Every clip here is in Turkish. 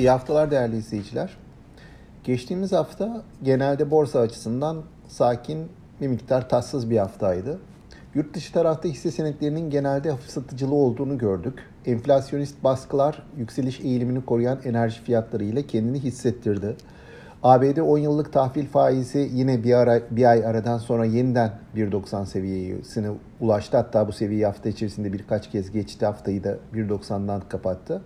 İyi haftalar değerli izleyiciler. Geçtiğimiz hafta genelde borsa açısından sakin bir miktar tatsız bir haftaydı. Yurt dışı tarafta hisse senetlerinin genelde hafif satıcılı olduğunu gördük. Enflasyonist baskılar yükseliş eğilimini koruyan enerji fiyatları ile kendini hissettirdi. ABD 10 yıllık tahvil faizi yine bir, ara, bir ay aradan sonra yeniden 1.90 seviyesine ulaştı. Hatta bu seviye hafta içerisinde birkaç kez geçti. Haftayı da 1.90'dan kapattı.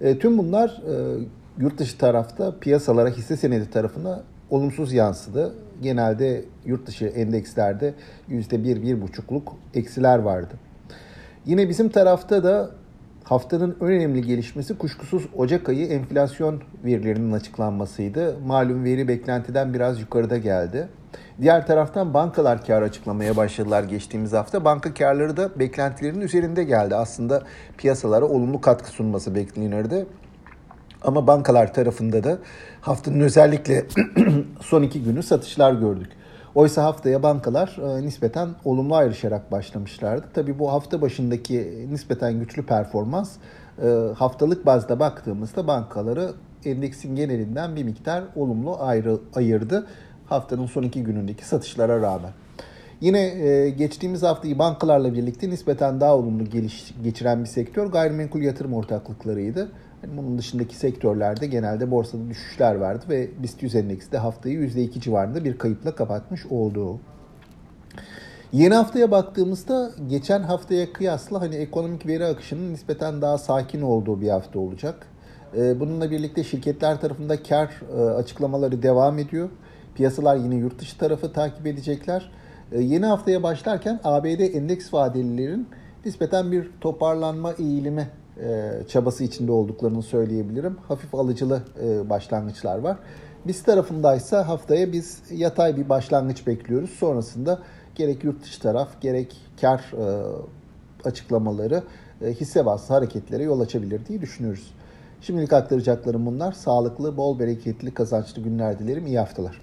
E, tüm bunlar e, yurt dışı tarafta piyasalara hisse senedi tarafına olumsuz yansıdı. Genelde yurt dışı endekslerde %1-1,5'luk eksiler vardı. Yine bizim tarafta da haftanın önemli gelişmesi kuşkusuz Ocak ayı enflasyon verilerinin açıklanmasıydı. Malum veri beklentiden biraz yukarıda geldi. Diğer taraftan bankalar kar açıklamaya başladılar geçtiğimiz hafta. Banka karları da beklentilerin üzerinde geldi. Aslında piyasalara olumlu katkı sunması beklenirdi. Ama bankalar tarafında da haftanın özellikle son iki günü satışlar gördük. Oysa haftaya bankalar e, nispeten olumlu ayrışarak başlamışlardı. Tabi bu hafta başındaki nispeten güçlü performans e, haftalık bazda baktığımızda bankaları endeksin genelinden bir miktar olumlu ayrı, ayırdı. Haftanın son iki günündeki satışlara rağmen. Yine e, geçtiğimiz haftayı bankalarla birlikte nispeten daha olumlu geliş, geçiren bir sektör gayrimenkul yatırım ortaklıklarıydı. Yani bunun dışındaki sektörlerde genelde borsada düşüşler vardı ve BIST 100 endeksi de haftayı %2 civarında bir kayıpla kapatmış olduğu. Yeni haftaya baktığımızda geçen haftaya kıyasla hani ekonomik veri akışının nispeten daha sakin olduğu bir hafta olacak. Ee, bununla birlikte şirketler tarafında kar e, açıklamaları devam ediyor. Piyasalar yine yurt dışı tarafı takip edecekler. Ee, yeni haftaya başlarken ABD endeks vadelilerin nispeten bir toparlanma eğilimi e, çabası içinde olduklarını söyleyebilirim. Hafif alıcılı e, başlangıçlar var. Biz tarafındaysa haftaya biz yatay bir başlangıç bekliyoruz. Sonrasında gerek yurt dışı taraf gerek kar e, açıklamaları hisse bazlı hareketlere yol açabilir diye düşünüyoruz. Şimdilik aktaracaklarım bunlar. Sağlıklı, bol bereketli, kazançlı günler dilerim. İyi haftalar.